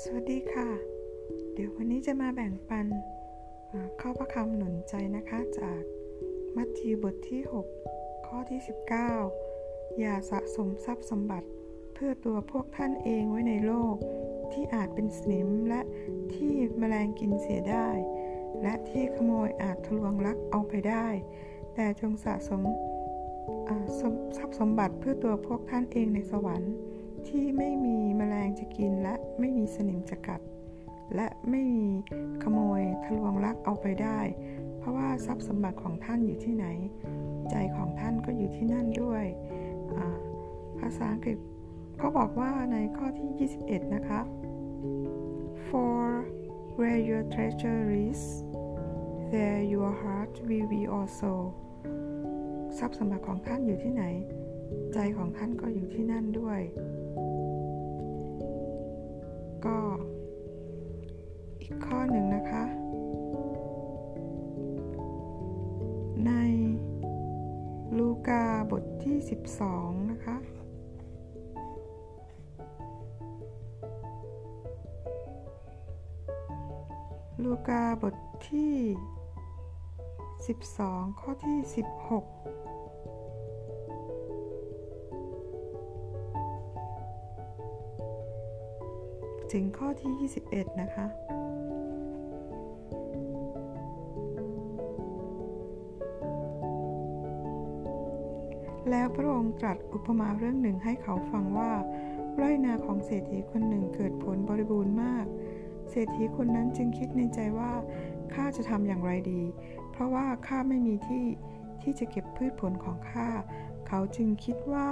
สวันนี้จะมาแบ่งปันข้อพระคำหนุนใจนะคะจากมัทธิวบทที่ 6 ข้อที่ 19 อย่าสะสมทรัพย์สมบัติเพื่อตัวพวกท่านเองไว้ในโลก ที่อาจเป็นสนิมและที่แมลงกินเสียได้ และที่ขโมยอาจทะลวงลักเอาไปได้ แต่จงสะสมทรัพย์สมบัติเพื่อตัวพวกท่านเองในสวรรค์ ที่ไม่มีแมลงจะกินและไม่มีสนิมจะกัด และไม่มีขโมยทะลวงลักเอาไปได้ เพราะว่าทรัพย์สมบัติของท่านอยู่ที่ไหน ใจของท่านก็อยู่ที่นั่นด้วยภาษาอังกฤษก็บอกว่าในข้อที่ 21 นะคะ for where your treasure is there your heart will be also ทรัพย์สมบัติของท่านอยู่ที่ไหน ใจของท่านก็อยู่ที่นั่นด้วย กาบทที่ 12 นะคะ ลูกาบทที่ 12 ข้อที่ 16ถึงข้อที่ 21 นะคะ แล้วพระองค์ตรัสอุปมาเรื่องหนึ่งให้เขาฟังว่าไร่นาของเศรษฐีคนหนึ่งเกิดผลบริบูรณ์มาก เศรษฐีคนนั้นจึงคิดในใจว่าข้าจะทำอย่างไรดี เพราะว่าข้าไม่มีที่ที่จะเก็บพืชผลของข้า เขาจึงคิดว่า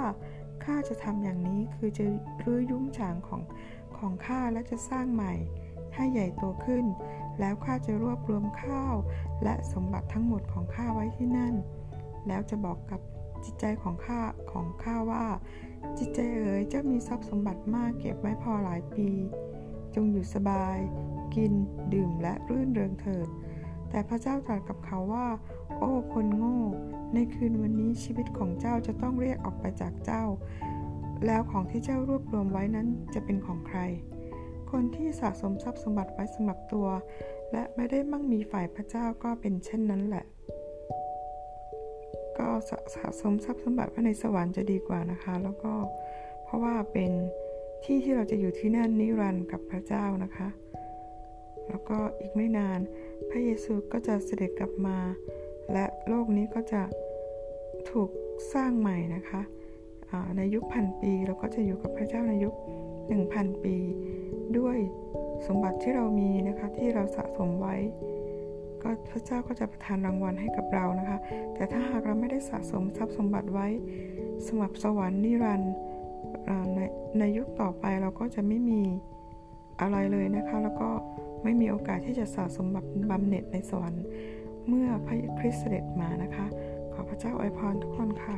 ข้าจะทำอย่างนี้คือจะรื้อยุ้งฉางของของข้าและจะสร้างใหม่ ให้ใหญ่โตขึ้น แล้วข้าจะรวบรวมข้าว และสมบัติทั้งหมดของข้าไว้ที่นั่น แล้วจะบอกกับ จิตใจของข้าของข้าว่า จิตใจเอ๋ยเจ้ามีทรัพย์สมบัติมากเก็บไว้พอหลายปี จงอยู่สบาย กิน ดื่มและรื่นเริงเถิด แต่พระเจ้าตรัสกับเขาว่า โอ้คนโง่ ในคืนวันนี้ชีวิตของเจ้าจะต้องเรียกออกไปจากเจ้า แล้วของที่เจ้ารวบรวมไว้นั้นจะเป็นของใคร คนที่สะสมทรัพย์สมบัติไว้สำหรับตัว และไม่ได้มั่งมีฝ่ายพระเจ้าก็เป็นเช่นนั้นแหละ ก็สะสมทรัพย์สมบัติไว้ในสวรรค์จะดีกว่านะคะ แล้วก็เพราะว่าเป็นที่ที่เราจะอยู่ที่นั่นนิรันดร์กับพระเจ้านะคะ แล้วก็อีกไม่นานพระเยซูก็จะเสด็จกลับมา และโลกนี้ก็จะถูกสร้างใหม่นะคะในยุคพันปีเราก็จะอยู่กับพระเจ้าในยุค 1,000 ปี ด้วยสมบัติที่เรามีนะคะที่เราสะสมไว้ ก็พระเจ้าก็จะประทานรางวัลให้กับเรานะคะ แต่ถ้าหากเราไม่ได้สะสมทรัพย์สมบัติไว้สมบัติสวรรค์นิรันดร์ในในยุคต่อไปเราก็จะไม่มีอะไรเลยนะคะ แล้วก็ไม่มีโอกาสที่จะสะสมแบบบำเหน็จในสวรรค์ เมื่อพระคริสต์เสด็จมานะคะ ขอพระเจ้าอวยพรทุกคนค่ะ